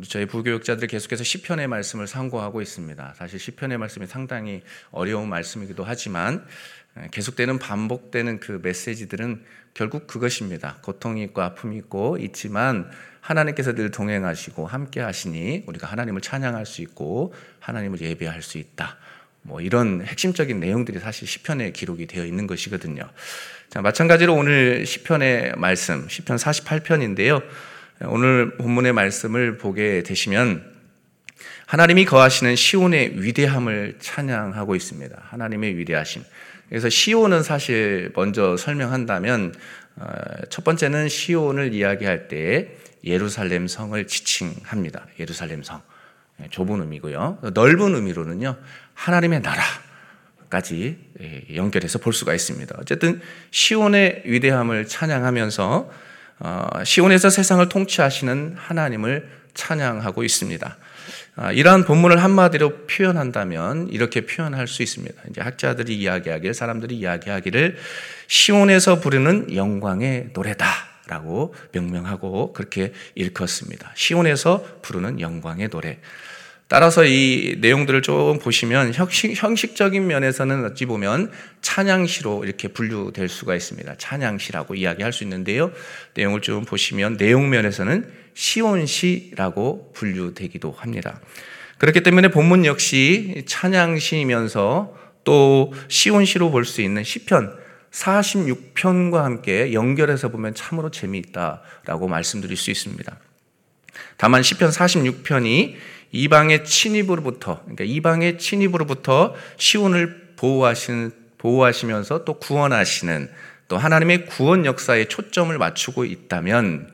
우리 저희 부교육자들이 계속해서 시편의 말씀을 상고하고 있습니다. 사실 시편의 말씀이 상당히 어려운 말씀이기도 하지만 계속되는 반복되는 그 메시지들은 결국 그것입니다. 고통이 있고 아픔이 있고 있지만 하나님께서 늘 동행하시고 함께 하시니 우리가 하나님을 찬양할 수 있고 하나님을 예배할 수 있다. 뭐 이런 핵심적인 내용들이 사실 시편에 기록이 되어 있는 것이거든요. 자, 마찬가지로 오늘 시편의 말씀, 시편 48편인데요. 오늘 본문의 말씀을 보게 되시면 하나님이 거하시는 시온의 위대함을 찬양하고 있습니다. 하나님의 위대하심. 그래서 시온은 사실 먼저 설명한다면 어, 첫 번째는 시온을 이야기할 때 예루살렘 성을 지칭합니다. 예루살렘 성. 예, 좁은 의미고요. 넓은 의미로는요. 하나님의 나라까지 예, 연결해서 볼 수가 있습니다. 어쨌든 시온의 위대함을 찬양하면서 어, 시온에서 세상을 통치하시는 하나님을 찬양하고 있습니다. 아, 이러한 본문을 한마디로 표현한다면 이렇게 표현할 수 있습니다. 이제 학자들이 이야기하길, 사람들이 이야기하기를 시온에서 부르는 영광의 노래다 라고 명명하고 그렇게 일컫습니다. 시온에서 부르는 영광의 노래. 따라서 이 내용들을 좀 보시면 형식, 적인 면에서는 어찌 보면 찬양시로 이렇게 분류될 수가 있습니다. 찬양시라고 이야기할 수 있는데요. 내용을 좀 보시면 내용 면에서는 시온시라고 분류되기도 합니다. 그렇기 때문에 본문 역시 찬양시면서 또 시온시로 볼 수 있는 시편 46편과 함께 연결해서 보면 참으로 재미있다라고 말씀드릴 수 있습니다. 다만 시편 46편이 이방의 침입으로부터 그러니까 이방의 침입으로부터 시온을 보호하신 보호하시면서 또 구원하시는 또 하나님의 구원 역사에 초점을 맞추고 있다면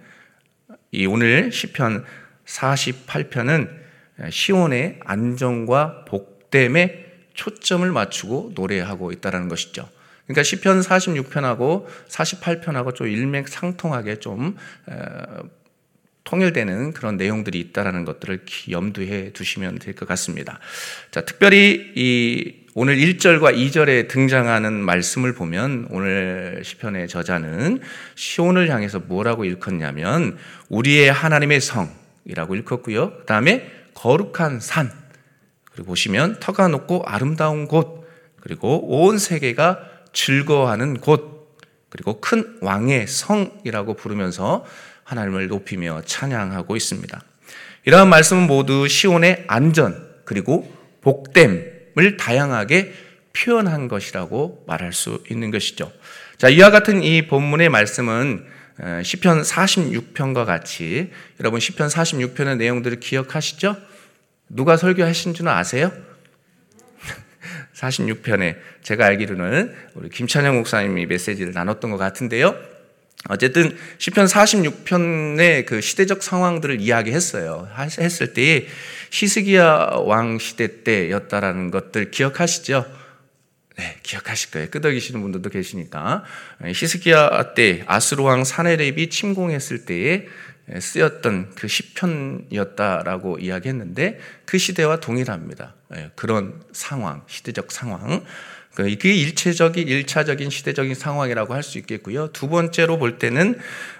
이 오늘 시편 48편은 시온의 안정과 복됨에 초점을 맞추고 노래하고 있다는 것이죠. 그러니까 시편 46편하고 48편하고 좀 일맥상통하게 좀 통일되는 그런 내용들이 있다라는 것들을 염두해 두시면 될 것 같습니다. 자, 특별히 이 오늘 1절과 2절에 등장하는 말씀을 보면 오늘 시편의 저자는 시온을 향해서 뭐라고 일컫냐면 우리의 하나님의 성이라고 일컫고요. 그다음에 거룩한 산. 그리고 보시면 터가 높고 아름다운 곳. 그리고 온 세계가 즐거워하는 곳. 그리고 큰 왕의 성이라고 부르면서 하나님을 높이며 찬양하고 있습니다. 이러한 말씀은 모두 시온의 안전 그리고 복됨을 다양하게 표현한 것이라고 말할 수 있는 것이죠. 자, 이와 같은 이 본문의 말씀은 어, 시편 46편과 같이 여러분 시편 46편의 내용들을 기억하시죠? 누가 설교하신 줄은 아세요? 46편에 제가 알기로는 우리 김찬영 목사님이 메시지를 나눴던 것 같은데요. 어쨌든 시편 46편의 그 시대적 상황들을 이야기했어요. 했을 때 히스기야 왕 시대 때였다라는 것들 기억하시죠? 네, 기억하실 거예요. 끄덕이시는 분들도 계시니까. 히스기야 때 아스로 왕 사네렙이 침공했을 때에 쓰였던 그 시편이었다라고 이야기했는데 그 시대와 동일합니다. 네, 그런 상황, 시대적 상황. 그게 일체적인 일차적인 시대적인 상황이라고 할 수 있겠고요. 두 번째로 볼 때는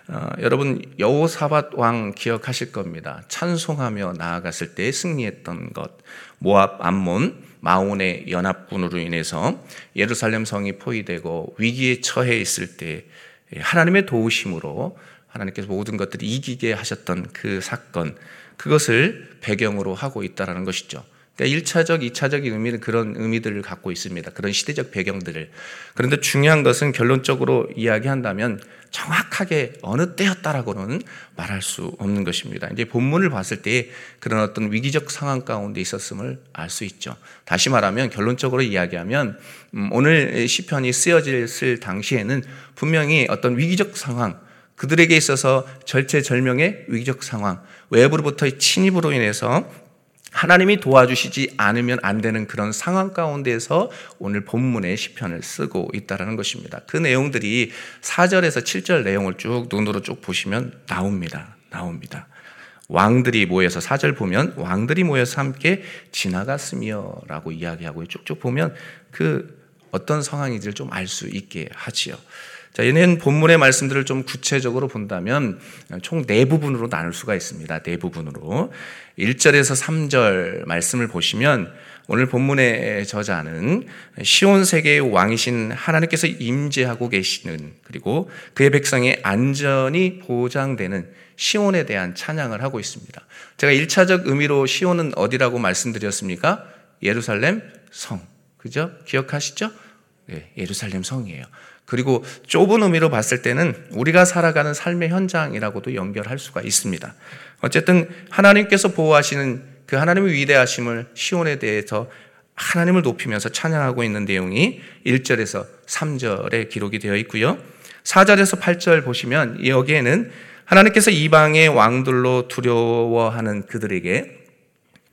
어, 여러분 여호사밧 왕 기억하실 겁니다. 찬송하며 나아갔을 때 승리했던 것. 모압 암몬 마온의 연합군으로 인해서 예루살렘 성이 포위되고 위기에 처해 있을 때 하나님의 도우심으로 하나님께서 모든 것들을 이기게 하셨던 그 사건 그것을 배경으로 하고 있다라는 것이죠. 그러니까 1차적, 2차적인 의미는 그런 의미들을 갖고 있습니다. 그런 시대적 배경들을. 그런데 중요한 것은 결론적으로 이야기한다면 정확하게 어느 때였다라고는 말할 수 없는 것입니다. 이제 본문을 봤을 때 그런 어떤 위기적 상황 가운데 있었음을 알 수 있죠. 다시 말하면 결론적으로 이야기하면 음, 오늘 시편이 쓰여질 당시에는 분명히 어떤 위기적 상황, 그들에게 있어서 절체절명의 위기적 상황, 외부로부터의 침입으로 인해서 하나님이 도와주시지 않으면 안 되는 그런 상황 가운데서 오늘 본문의 시편을 쓰고 있다는 것입니다. 그 내용들이 4절에서 7절 내용을 쭉 눈으로 쭉 보시면 나옵니다. 나옵니다. 왕들이 모여서 4절 보면 왕들이 모여서 함께 지나갔으며 라고 이야기하고 쭉쭉 보면 그 어떤 상황인지를 좀 알 수 있게 하지요. 자, 얘는 본문의 말씀들을 좀 구체적으로 본다면 총 네 부분으로 나눌 수가 있습니다. 네 부분으로. 1절에서 3절 말씀을 보시면 오늘 본문의 저자는 시온 세계의 왕이신 하나님께서 임재하고 계시는 그리고 그의 백성의 안전이 보장되는 시온에 대한 찬양을 하고 있습니다. 제가 1차적 의미로 시온은 어디라고 말씀드렸습니까? 예루살렘 성. 그죠? 기억하시죠? 네, 예루살렘 성이에요. 그리고 좁은 의미로 봤을 때는 우리가 살아가는 삶의 현장이라고도 연결할 수가 있습니다. 어쨌든 하나님께서 보호하시는 그 하나님의 위대하심을 시온에 대해서 하나님을 높이면서 찬양하고 있는 내용이 1절에서 3절에 기록이 되어 있고요. 4절에서 8절 보시면 여기에는 하나님께서 이방의 왕들로 두려워하는 그들에게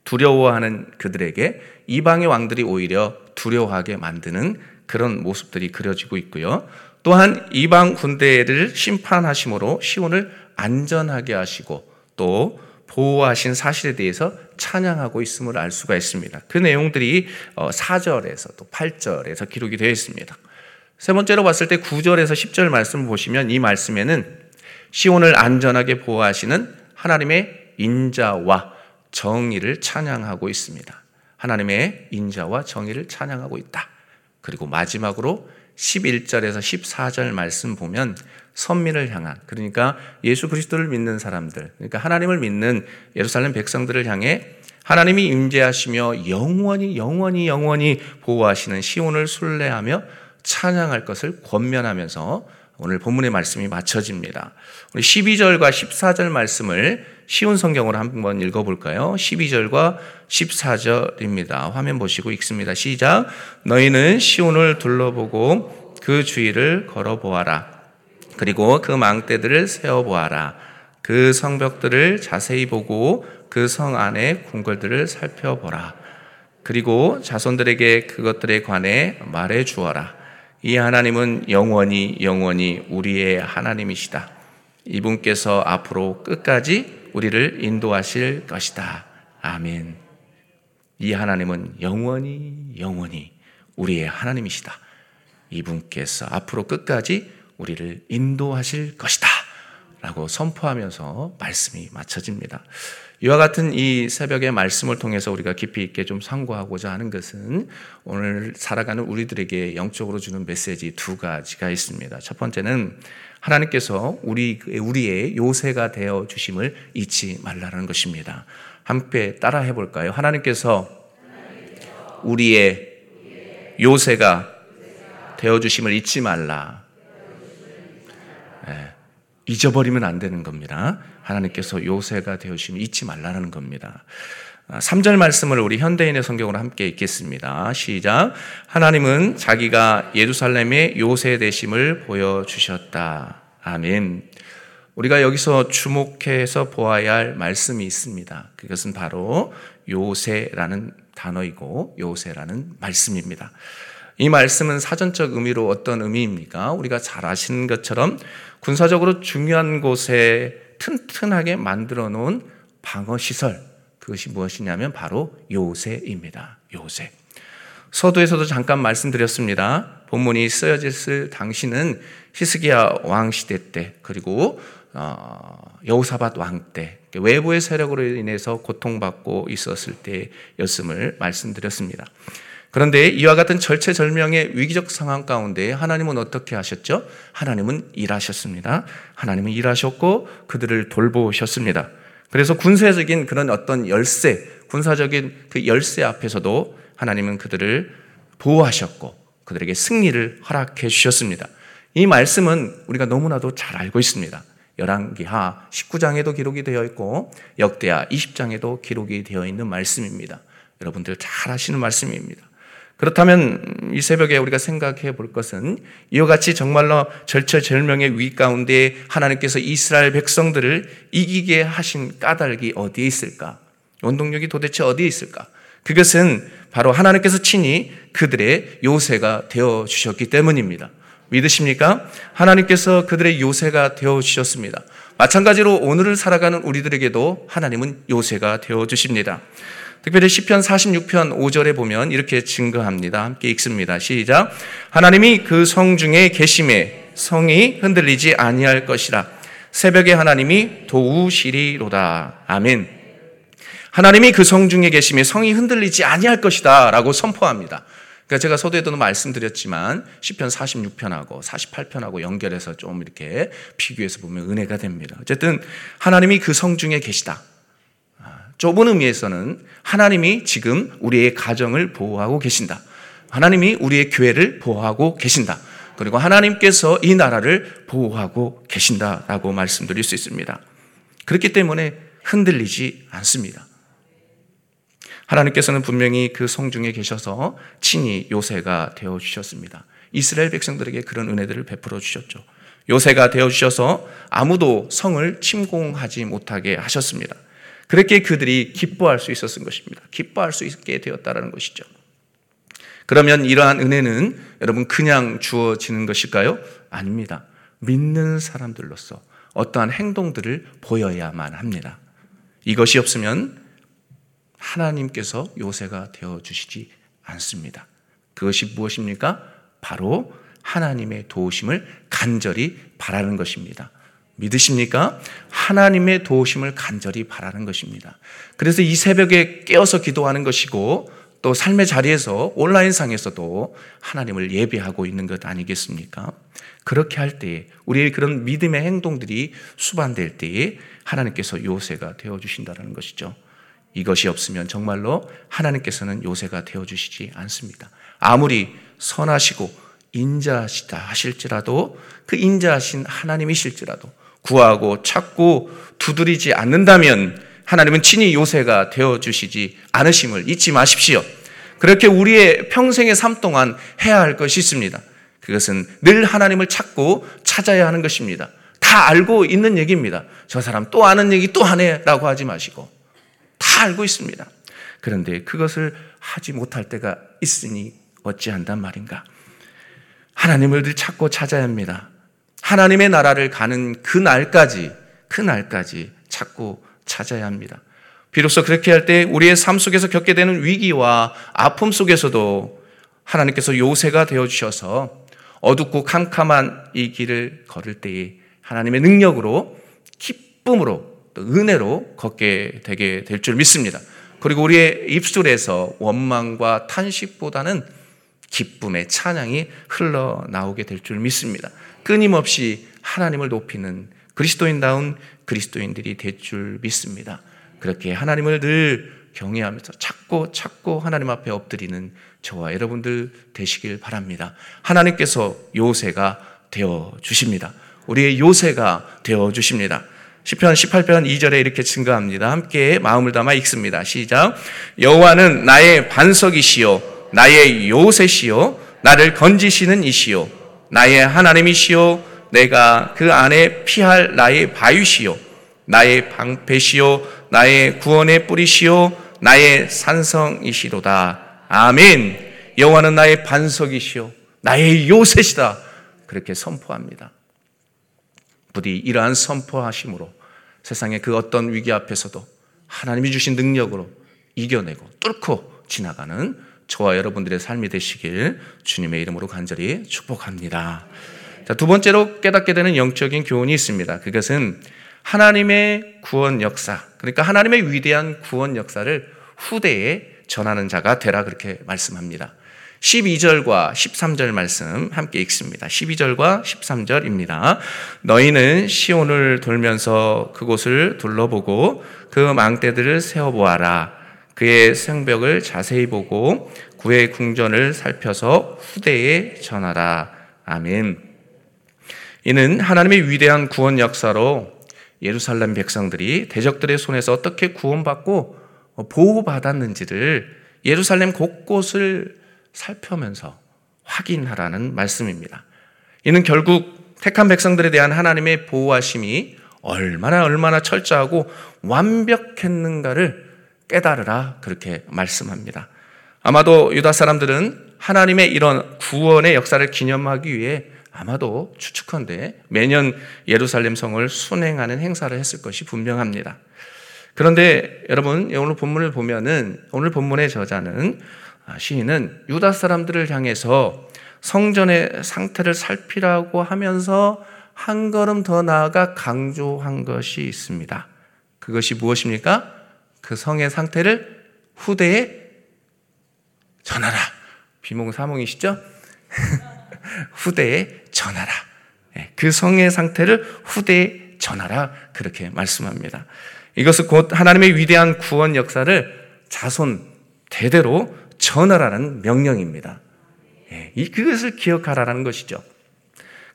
두려워하는 그들에게 이방의 왕들이 오히려 두려워하게 만드는 그런 모습들이 그려지고 있고요. 또한 이방 군대를 심판하심으로 시온을 안전하게 하시고 또 보호하신 사실에 대해서 찬양하고 있음을 알 수가 있습니다. 그 내용들이 4절에서 어, 또 8절에서 기록이 되어 있습니다. 세 번째로 봤을 때 9절에서 10절 말씀을 보시면 이 말씀에는 시온을 안전하게 보호하시는 하나님의 인자와 정의를 찬양하고 있습니다. 하나님의 인자와 정의를 찬양하고 있다. 그리고 마지막으로 11절에서 14절 말씀 보면 선민을 향한 그러니까 예수 그리스도를 믿는 사람들 그러니까 하나님을 믿는 예루살렘 백성들을 향해 하나님이 임재하시며 영원히 영원히 영원히 보호하시는 시온을 순례하며 찬양할 것을 권면하면서 오늘 본문의 말씀이 맞춰집니다. 우리 12절과 14절 말씀을 쉬운 성경으로 한번 읽어볼까요? 12절과 14절입니다. 화면 보시고 읽습니다. 시작. 너희는 시온을 둘러보고 그 주위를 걸어보아라. 그리고 그 망대들을 세어보아라. 그 성벽들을 자세히 보고 그 성 안의 궁궐들을 살펴보라. 그리고 자손들에게 그것들에 관해 말해 주어라. 이 하나님은 영원히 영원히 우리의 하나님이시다. 이분께서 앞으로 끝까지 우리를 인도하실 것이다. 아멘. 이 하나님은 영원히 영원히 우리의 하나님이시다. 이분께서 앞으로 끝까지 우리를 인도하실 것이다. 라고 선포하면서 말씀이 맞춰집니다. 이와 같은 이 새벽의 말씀을 통해서 우리가 깊이 있게 좀 상고하고자 하는 것은 오늘 살아가는 우리들에게 영적으로 주는 메시지 두 가지가 있습니다. 첫 번째는 하나님께서 우리, 우리의 요새가 되어 주심을 잊지 말라는 것입니다. 함께 따라 해볼까요? 하나님께서 우리의 요새가 되어 주심을 잊지 말라. 네. 잊어버리면 안 되는 겁니다. 하나님께서 요새가 되어주시면 잊지 말라는 겁니다. 3절 아, 말씀을 우리 현대인의 성경으로 함께 읽겠습니다. 시작. 하나님은 자기가 예루살렘의 요새 되심을 보여주셨다. 아멘. 우리가 여기서 주목해서 보아야 할 말씀이 있습니다. 그것은 바로 요새라는 단어이고 요새라는 말씀입니다. 이 말씀은 사전적 의미로 어떤 의미입니까? 우리가 잘 아시는 것처럼 군사적으로 중요한 곳에 튼튼하게 만들어 놓은 방어 시설 그것이 무엇이냐면 바로 요새입니다. 요새. 서두에서도 잠깐 말씀드렸습니다. 본문이 쓰여졌을 당시는 히스기야 왕 시대 때 그리고 어, 여우사밧 왕 때 외부의 세력으로 인해서 고통받고 있었을 때였음을 말씀드렸습니다. 그런데 이와 같은 절체절명의 위기적 상황 가운데 하나님은 어떻게 하셨죠? 하나님은 일하셨습니다. 하나님은 일하셨고 그들을 돌보셨습니다. 그래서 군사적인 그런 어떤 열쇠, 군사적인 그 열쇠 앞에서도 하나님은 그들을 보호하셨고 그들에게 승리를 허락해 주셨습니다. 이 말씀은 우리가 너무나도 잘 알고 있습니다. 열왕기하 19장에도 기록이 되어 있고 역대하 20장에도 기록이 되어 있는 말씀입니다. 여러분들 잘 아시는 말씀입니다. 그렇다면 이 새벽에 우리가 생각해 볼 것은 이와 같이 정말로 절체절명의 위 가운데 하나님께서 이스라엘 백성들을 이기게 하신 까닭이 어디에 있을까? 원동력이 도대체 어디에 있을까? 그것은 바로 하나님께서 친히 그들의 요새가 되어 주셨기 때문입니다. 믿으십니까? 하나님께서 그들의 요새가 되어 주셨습니다. 마찬가지로 오늘을 살아가는 우리들에게도 하나님은 요새가 되어 주십니다. 특별히 시편 46편 5절에 보면 이렇게 증거합니다. 함께 읽습니다. 시작. 하나님이 그 성 중에 계심에 성이 흔들리지 아니할 것이라. 새벽에 하나님이 도우시리로다. 아멘. 하나님이 그 성 중에 계심에 성이 흔들리지 아니할 것이다라고 선포합니다. 그러니까 제가 서두에도 말씀드렸지만 시편 46편하고 48편하고 연결해서 좀 이렇게 비교해서 보면 은혜가 됩니다. 어쨌든 하나님이 그 성 중에 계시다. 아, 좁은 의미에서는 하나님이 지금 우리의 가정을 보호하고 계신다. 하나님이 우리의 교회를 보호하고 계신다. 그리고 하나님께서 이 나라를 보호하고 계신다라고 말씀드릴 수 있습니다. 그렇기 때문에 흔들리지 않습니다. 하나님께서는 분명히 그 성중에 계셔서 친히 요새가 되어 주셨습니다. 이스라엘 백성들에게 그런 은혜들을 베풀어 주셨죠. 요새가 되어 주셔서 아무도 성을 침공하지 못하게 하셨습니다. 그렇게 그들이 기뻐할 수 있었던 것입니다. 기뻐할 수 있게 되었다라는 것이죠. 그러면 이러한 은혜는 여러분 그냥 주어지는 것일까요? 아닙니다. 믿는 사람들로서 어떠한 행동들을 보여야만 합니다. 이것이 없으면 하나님께서 요새가 되어 주시지 않습니다. 그것이 무엇입니까? 바로 하나님의 도우심을 간절히 바라는 것입니다. 믿으십니까? 하나님의 도우심을 간절히 바라는 것입니다. 그래서 이 새벽에 깨어서 기도하는 것이고 또 삶의 자리에서 온라인상에서도 하나님을 예배하고 있는 것 아니겠습니까? 그렇게 할 때에 우리의 그런 믿음의 행동들이 수반될 때에 하나님께서 요새가 되어 주신다는 것이죠. 이것이 없으면 정말로 하나님께서는 요새가 되어 주시지 않습니다. 아무리 선하시고 인자하시다 하실지라도 그 인자하신 하나님이실지라도 구하고 찾고 두드리지 않는다면 하나님은 친히 요새가 되어 주시지 않으심을 잊지 마십시오. 그렇게 우리의 평생의 삶 동안 해야 할 것이 있습니다. 그것은 늘 하나님을 찾고 찾아야 하는 것입니다. 다 알고 있는 얘기입니다. 저 사람 또 아는 얘기 또 하네라고 하지 마시고 다 알고 있습니다. 그런데 그것을 하지 못할 때가 있으니 어찌한단 말인가? 하나님을 늘 찾고 찾아야 합니다. 하나님의 나라를 가는 그 날까지, 그 날까지 찾고 찾아야 합니다. 비로소 그렇게 할 때 우리의 삶 속에서 겪게 되는 위기와 아픔 속에서도 하나님께서 요새가 되어 주셔서 어둡고 캄캄한 이 길을 걸을 때에 하나님의 능력으로 기쁨으로 은혜로 걷게 되게 될 줄 믿습니다. 그리고 우리의 입술에서 원망과 탄식보다는 기쁨의 찬양이 흘러나오게 될 줄 믿습니다. 끊임없이 하나님을 높이는 그리스도인다운 그리스도인들이 될 줄 믿습니다. 그렇게 하나님을 늘 경외하면서 찾고 찾고 하나님 앞에 엎드리는 저와 여러분들 되시길 바랍니다. 하나님께서 요새가 되어 주십니다. 우리의 요새가 되어 주십니다. 시편 18편 2절에 이렇게 증거합니다. 함께 마음을 담아 읽습니다. 시작. 여호와는 나의 반석이시요 나의 요새시요 나를 건지시는 이시요 나의 하나님이시요 내가 그 안에 피할 나의 바위시요 나의 방패시요 나의 구원의 뿌리시요 나의 산성이시로다. 아멘. 여호와는 나의 반석이시요 나의 요새시다. 그렇게 선포합니다. 부디 이러한 선포하심으로 세상의 그 어떤 위기 앞에서도 하나님이 주신 능력으로 이겨내고 뚫고 지나가는 저와 여러분들의 삶이 되시길 주님의 이름으로 간절히 축복합니다. 자, 두 번째로 깨닫게 되는 영적인 교훈이 있습니다. 그것은 하나님의 구원 역사, 그러니까 하나님의 위대한 구원 역사를 후대에 전하는 자가 되라 그렇게 말씀합니다. 12절과 13절 말씀 함께 읽습니다. 12절과 13절입니다. 너희는 시온을 돌면서 그곳을 둘러보고 그 망대들을 세워보아라. 그의 성벽을 자세히 보고 구의 궁전을 살펴서 후대에 전하라. 아멘. 이는 하나님의 위대한 구원 역사로 예루살렘 백성들이 대적들의 손에서 어떻게 구원받고 보호받았는지를 예루살렘 곳곳을 살펴면서 확인하라는 말씀입니다. 이는 결국 택한 백성들에 대한 하나님의 보호하심이 얼마나 얼마나 철저하고 완벽했는가를 깨달으라 그렇게 말씀합니다. 아마도 유다 사람들은 하나님의 이런 구원의 역사를 기념하기 위해 아마도 추측컨대 매년 예루살렘 성을 순행하는 행사를 했을 것이 분명합니다. 그런데 여러분 오늘 본문을 보면은 오늘 본문의 저자는 시인은 유다 사람들을 향해서 성전의 상태를 살피라고 하면서 한 걸음 더 나아가 강조한 것이 있습니다. 그것이 무엇입니까? 그 성의 상태를 후대에 전하라. 비몽 사몽이시죠? 후대에 전하라. 예, 그 성의 상태를 후대에 전하라. 그렇게 말씀합니다. 이것은 곧 하나님의 위대한 구원 역사를 자손 대대로 전하라는 명령입니다. 예, 이 그것을 기억하라는 것이죠.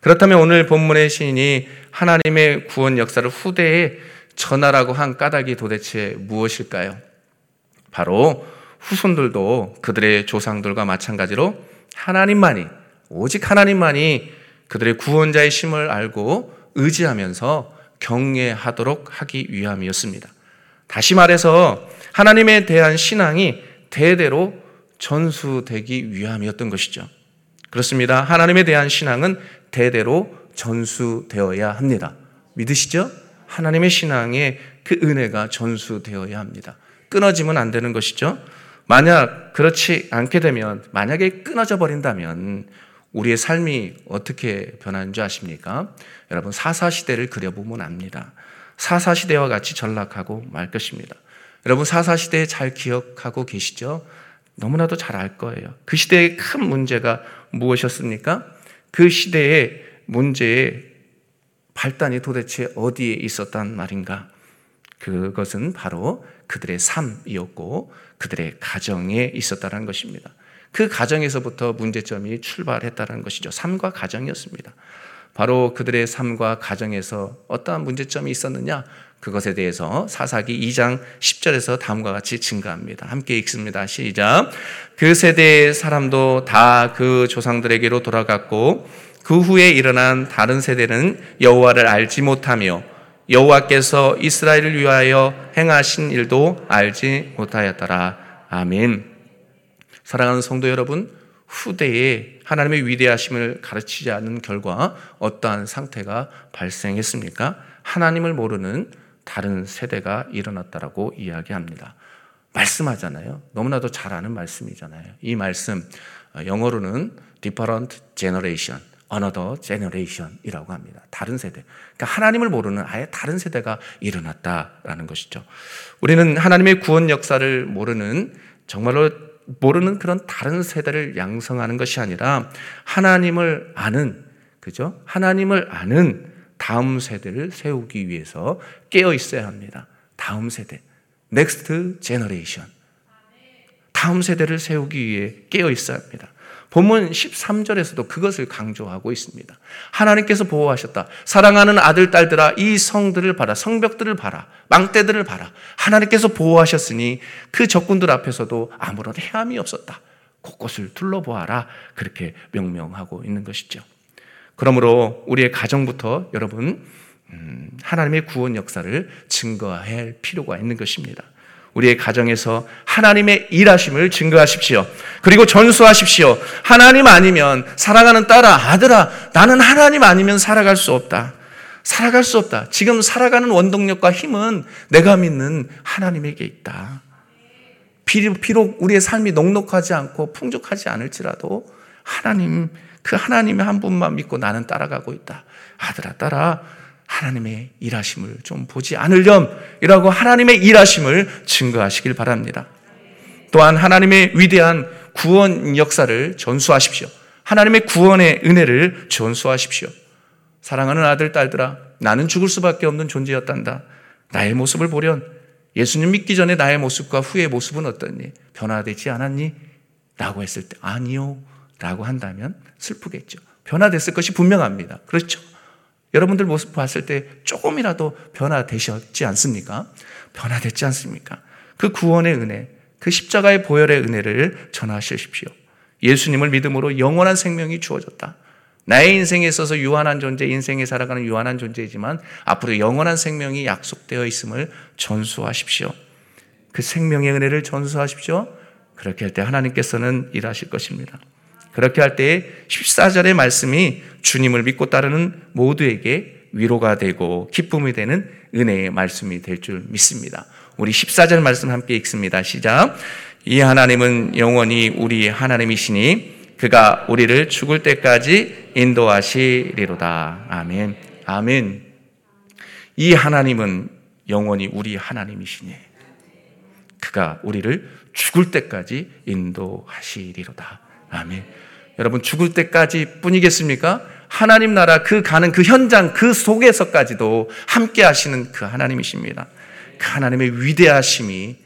그렇다면 오늘 본문의 시인이 하나님의 구원 역사를 후대에 전하라고 한 까닭이 도대체 무엇일까요? 바로 후손들도 그들의 조상들과 마찬가지로 하나님만이 오직 하나님만이 그들의 구원자의 심을 알고 의지하면서 경외하도록 하기 위함이었습니다. 다시 말해서 하나님에 대한 신앙이 대대로 전수되기 위함이었던 것이죠. 그렇습니다. 하나님에 대한 신앙은 대대로 전수되어야 합니다. 믿으시죠? 하나님의 신앙에 그 은혜가 전수되어야 합니다. 끊어지면 안 되는 것이죠. 만약 그렇지 않게 되면, 만약에 끊어져 버린다면 우리의 삶이 어떻게 변하는 줄 아십니까? 여러분, 사사시대를 그려보면 압니다. 사사시대와 같이 전락하고 말 것입니다. 여러분, 사사시대 잘 기억하고 계시죠? 너무나도 잘 알 거예요. 그 시대의 큰 문제가 무엇이었습니까? 그 시대의 문제의 발단이 도대체 어디에 있었단 말인가? 그것은 바로 그들의 삶이었고 그들의 가정에 있었다는 것입니다. 그 가정에서부터 문제점이 출발했다는 것이죠. 삶과 가정이었습니다. 바로 그들의 삶과 가정에서 어떠한 문제점이 있었느냐? 그것에 대해서 사사기 2장 10절에서 다음과 같이 증가합니다. 함께 읽습니다. 시작. 그 세대의 사람도 다 그 조상들에게로 돌아갔고 그 후에 일어난 다른 세대는 여호와를 알지 못하며 여호와께서 이스라엘을 위하여 행하신 일도 알지 못하였더라. 아멘. 사랑하는 성도 여러분, 후대에 하나님의 위대하심을 가르치지 않는 결과 어떠한 상태가 발생했습니까? 하나님을 모르는 다른 세대가 일어났다라고 이야기합니다. 말씀하잖아요. 너무나도 잘 아는 말씀이잖아요. 이 말씀 어, 영어로는 different generation, another generation이라고 합니다. 다른 세대. 그러니까 하나님을 모르는 아예 다른 세대가 일어났다라는 것이죠. 우리는 하나님의 구원 역사를 모르는 정말로 모르는 그런 다른 세대를 양성하는 것이 아니라 하나님을 아는 그죠? 하나님을 아는 다음 세대를 세우기 위해서 깨어 있어야 합니다. 다음 세대. next generation. 다음 세대를 세우기 위해 깨어 있어야 합니다. 본문 13절에서도 그것을 강조하고 있습니다. 하나님께서 보호하셨다. 사랑하는 아들, 딸들아, 이 성들을 봐라. 성벽들을 봐라. 망대들을 봐라. 하나님께서 보호하셨으니 그 적군들 앞에서도 아무런 해함이 없었다. 곳곳을 둘러보아라. 그렇게 명명하고 있는 것이죠. 그러므로 우리의 가정부터 여러분, 음, 하나님의 구원 역사를 증거할 필요가 있는 것입니다. 우리의 가정에서 하나님의 일하심을 증거하십시오. 그리고 전수하십시오. 하나님 아니면 사랑하는 딸아, 아들아, 나는 하나님 아니면 살아갈 수 없다. 살아갈 수 없다. 지금 살아가는 원동력과 힘은 내가 믿는 하나님에게 있다. 비록 우리의 삶이 녹록하지 않고 풍족하지 않을지라도 하나님, 그 하나님의 한 분만 믿고 나는 따라가고 있다. 아들아, 딸아, 하나님의 일하심을 좀 보지 않으렴이라고 하나님의 일하심을 증거하시길 바랍니다. 또한 하나님의 위대한 구원 역사를 전수하십시오. 하나님의 구원의 은혜를 전수하십시오. 사랑하는 아들, 딸들아, 나는 죽을 수밖에 없는 존재였단다. 나의 모습을 보련 예수님 믿기 전에 나의 모습과 후의 모습은 어떻니? 변화되지 않았니? 라고 했을 때, 아니요. 라고 한다면 슬프겠죠. 변화됐을 것이 분명합니다. 그렇죠? 여러분들 모습 봤을 때 조금이라도 변화되셨지 않습니까? 변화됐지 않습니까? 그 구원의 은혜, 그 십자가의 보혈의 은혜를 전하십시오. 예수님을 믿음으로 영원한 생명이 주어졌다. 나의 인생에 있어서 유한한 존재, 인생에 살아가는 유한한 존재이지만 앞으로 영원한 생명이 약속되어 있음을 전수하십시오. 그 생명의 은혜를 전수하십시오. 그렇게 할 때 하나님께서는 일하실 것입니다. 그렇게 할때 14절의 말씀이 주님을 믿고 따르는 모두에게 위로가 되고 기쁨이 되는 은혜의 말씀이 될 줄 믿습니다. 우리 14절 말씀 함께 읽습니다. 시작. 이 하나님은 영원히 우리 하나님이시니 그가 우리를 죽을 때까지 인도하시리로다. 아멘. 아멘. 이 하나님은 영원히 우리 하나님이시니 그가 우리를 죽을 때까지 인도하시리로다. 아멘. 여러분 죽을 때까지 뿐이겠습니까? 하나님 나라 그 가는 그 현장 그 속에서까지도 함께 하시는 그 하나님이십니다. 그 하나님의 위대하심이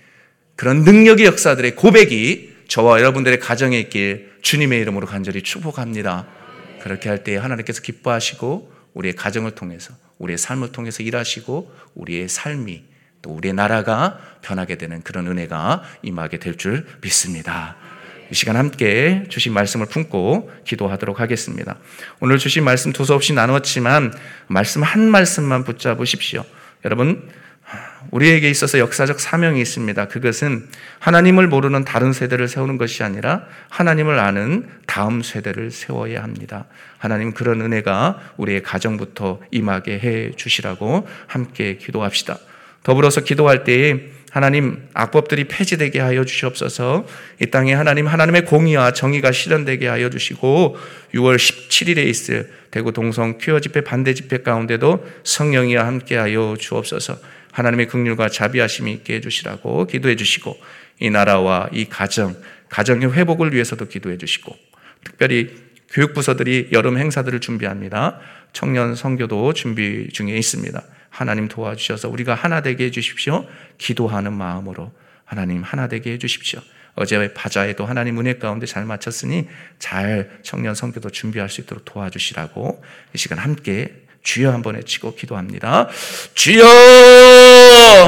그런 능력의 역사들의 고백이 저와 여러분들의 가정에 있길 주님의 이름으로 간절히 축복합니다. 그렇게 할 때 하나님께서 기뻐하시고 우리의 가정을 통해서 우리의 삶을 통해서 일하시고 우리의 삶이 또 우리의 나라가 변하게 되는 그런 은혜가 임하게 될 줄 믿습니다. 이 시간 함께 주신 말씀을 품고 기도하도록 하겠습니다. 오늘 주신 말씀 두서없이 나누었지만 말씀 한 말씀만 붙잡으십시오. 여러분 우리에게 있어서 역사적 사명이 있습니다. 그것은 하나님을 모르는 다른 세대를 세우는 것이 아니라 하나님을 아는 다음 세대를 세워야 합니다. 하나님 그런 은혜가 우리의 가정부터 임하게 해 주시라고 함께 기도합시다. 더불어서 기도할 때에 하나님 악법들이 폐지되게 하여 주시옵소서. 이 땅에 하나님 하나님의 공의와 정의가 실현되게 하여 주시고 6월 17일에 있을 대구 동성 퀴어 집회 반대 집회 가운데도 성령이와 함께 하여 주옵소서. 하나님의 긍휼과 자비하심이 있게 해 주시라고 기도해 주시고 이 나라와 이 가정 가정의 회복을 위해서도 기도해 주시고 특별히 교육부서들이 여름 행사들을 준비합니다. 청년 선교도 준비 중에 있습니다. 하나님 도와주셔서 우리가 하나 되게 해주십시오. 기도하는 마음으로 하나님 하나 되게 해주십시오. 어제 바자에도 하나님 은혜 가운데 잘 마쳤으니 잘 청년 선교도 준비할 수 있도록 도와주시라고 이 시간 함께 주여 한번 외치고 기도합니다. 주여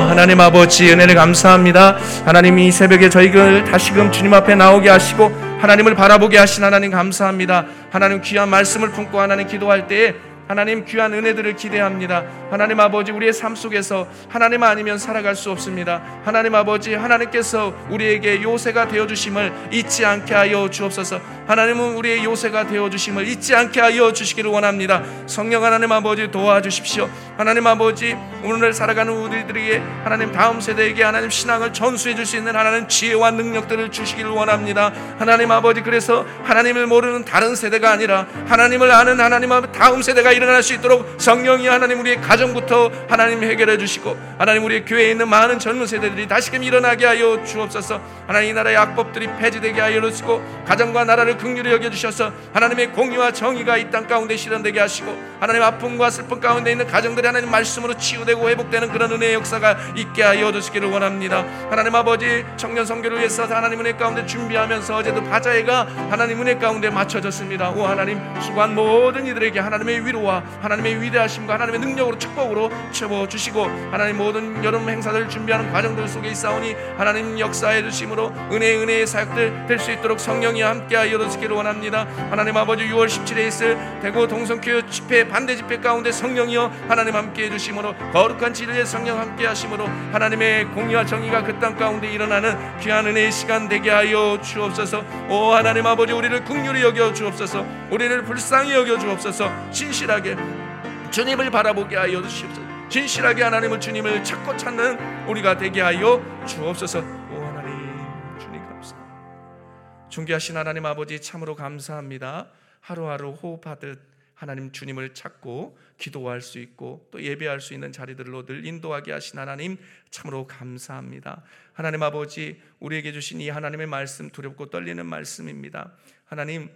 하나님 아버지 은혜를 감사합니다. 하나님 이 새벽에 저희를 다시금 주님 앞에 나오게 하시고 하나님을 바라보게 하신 하나님 감사합니다. 하나님 귀한 말씀을 품고 하나님 기도할 때에 하나님 귀한 은혜들을 기대합니다. 하나님 아버지 우리의 삶 속에서 하나님 아니면 살아갈 수 없습니다. 하나님 아버지 하나님께서 우리에게 요새가 되어 주심을 잊지 않게 하여 주옵소서. 하나님은 우리의 요새가 되어 주심을 잊지 않게 하여 주시기를 원합니다. 성령 하나님 아버지 도와주십시오. 하나님 아버지 오늘 살아가는 우리들에게 하나님 다음 세대에게 하나님 신앙을 전수해 줄 수 있는 하나님 지혜와 능력들을 주시기를 원합니다. 하나님 아버지 그래서 하나님을 모르는 다른 세대가 아니라 하나님을 아는 하나님 다음 세대가 일어날 수 있도록 성령이 하나님 우리의 가정부터 하나님 해결해 주시고 하나님 우리의 교회에 있는 많은 젊은 세대들이 다시금 일어나게 하여 주옵소서. 하나님 이 나라의 악법들이 폐지되게 하여 주시고 가정과 나라를 긍휼히 여겨 주셔서 하나님의 공의와 정의가 이 땅 가운데 실현되게 하시고 하나님 아픔과 슬픔 가운데 있는 가정들이 하나님 말씀으로 치유되고 회복되는 그런 은혜의 역사가 있게 하여 주시기를 원합니다. 하나님 아버지 청년 성교를 위해서 하나님 은혜 가운데 준비하면서 어제도 바자회가 하나님 은혜 가운데 맞춰졌습니다. 오 하나님 수고한 모든 이들에게 하나님의 위로 위로와 하나님의 위대하심과 하나님의 능력으로 축복으로 채워 주시고 하나님 모든 여름 행사들 준비하는 과정들 속에 있사오니 하나님 역사해 주심으로 은혜 은혜의 사역들 될 수 있도록 성령이 함께하여 주시기를 원합니다. 하나님 아버지 6월 17일에 있을 대구 동성교회 집회 반대 집회 가운데 성령이여 하나님 함께해 주심으로 거룩한 진리의 성령 함께하심으로 하나님의 공의와 정의가 그 땅 가운데 일어나는 귀한 은혜의 시간 되게 하여 주옵소서. 오 하나님 아버지 우리를 긍휼히 여겨 주옵소서. 우리를 불쌍히 여겨 주옵소서. 진실한 진실하게 주님을 바라보게 하여 주시옵소서. 진실하게 하나님을 주님을 찾고 찾는 우리가 되게 하여 주옵소서. 오 하나님 주님 감사합니다. 존귀하신 하나님 아버지 참으로 감사합니다. 하루하루 호흡하듯 하나님 주님을 찾고 기도할 수 있고 또 예배할 수 있는 자리들로 늘 인도하게 하신 하나님 참으로 감사합니다. 하나님 아버지 우리에게 주신 이 하나님의 말씀 두렵고 떨리는 말씀입니다. 하나님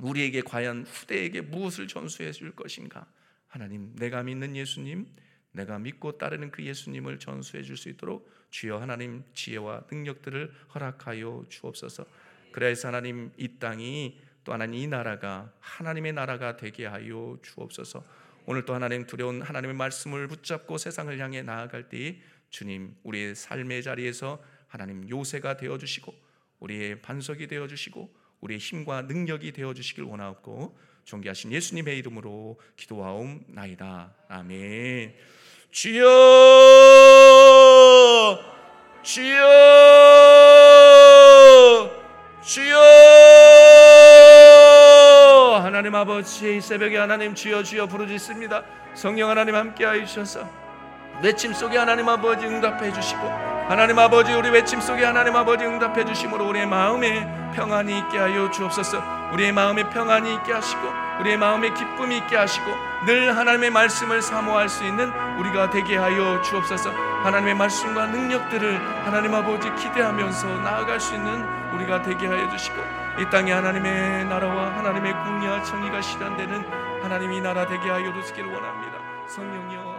우리에게 과연 후대에게 무엇을 전수해 줄 것인가? 하나님, 내가 믿는 예수님, 내가 믿고 따르는 그 예수님을 전수해 줄 수 있도록 주여 하나님 지혜와 능력들을 허락하여 주옵소서. 그래서 하나님 이 땅이 또 하나님 이 나라가 하나님의 나라가 되게 하여 주옵소서. 오늘 또 하나님 두려운 하나님의 말씀을 붙잡고 세상을 향해 나아갈 때 주님 우리의 삶의 자리에서 하나님 요새가 되어 주시고 우리의 반석이 되어 주시고 우리의 힘과 능력이 되어 주시길 원하옵고 존귀하신 예수님의 이름으로 기도하옵나이다. 아멘. 주여 주여 주여 하나님 아버지 이 새벽에 하나님 주여 주여 부르짖습니다. 성령 하나님 함께 하여 주셔서 외침 속에 하나님 아버지 응답해 주시고 하나님 아버지 우리 외침 속에 하나님 아버지 응답해 주심으로 우리의 마음에 평안이 있게 하여 주옵소서. 우리의 마음에 평안이 있게 하시고 우리의 마음에 기쁨이 있게 하시고 늘 하나님의 말씀을 사모할 수 있는 우리가 되게 하여 주옵소서. 하나님의 말씀과 능력들을 하나님 아버지 기대하면서 나아갈 수 있는 우리가 되게 하여 주시고 이 땅에 하나님의 나라와 하나님의 궁리와 정의가 실현되는 하나님이 나라 되게 하여 주시기를 원합니다. 성령이여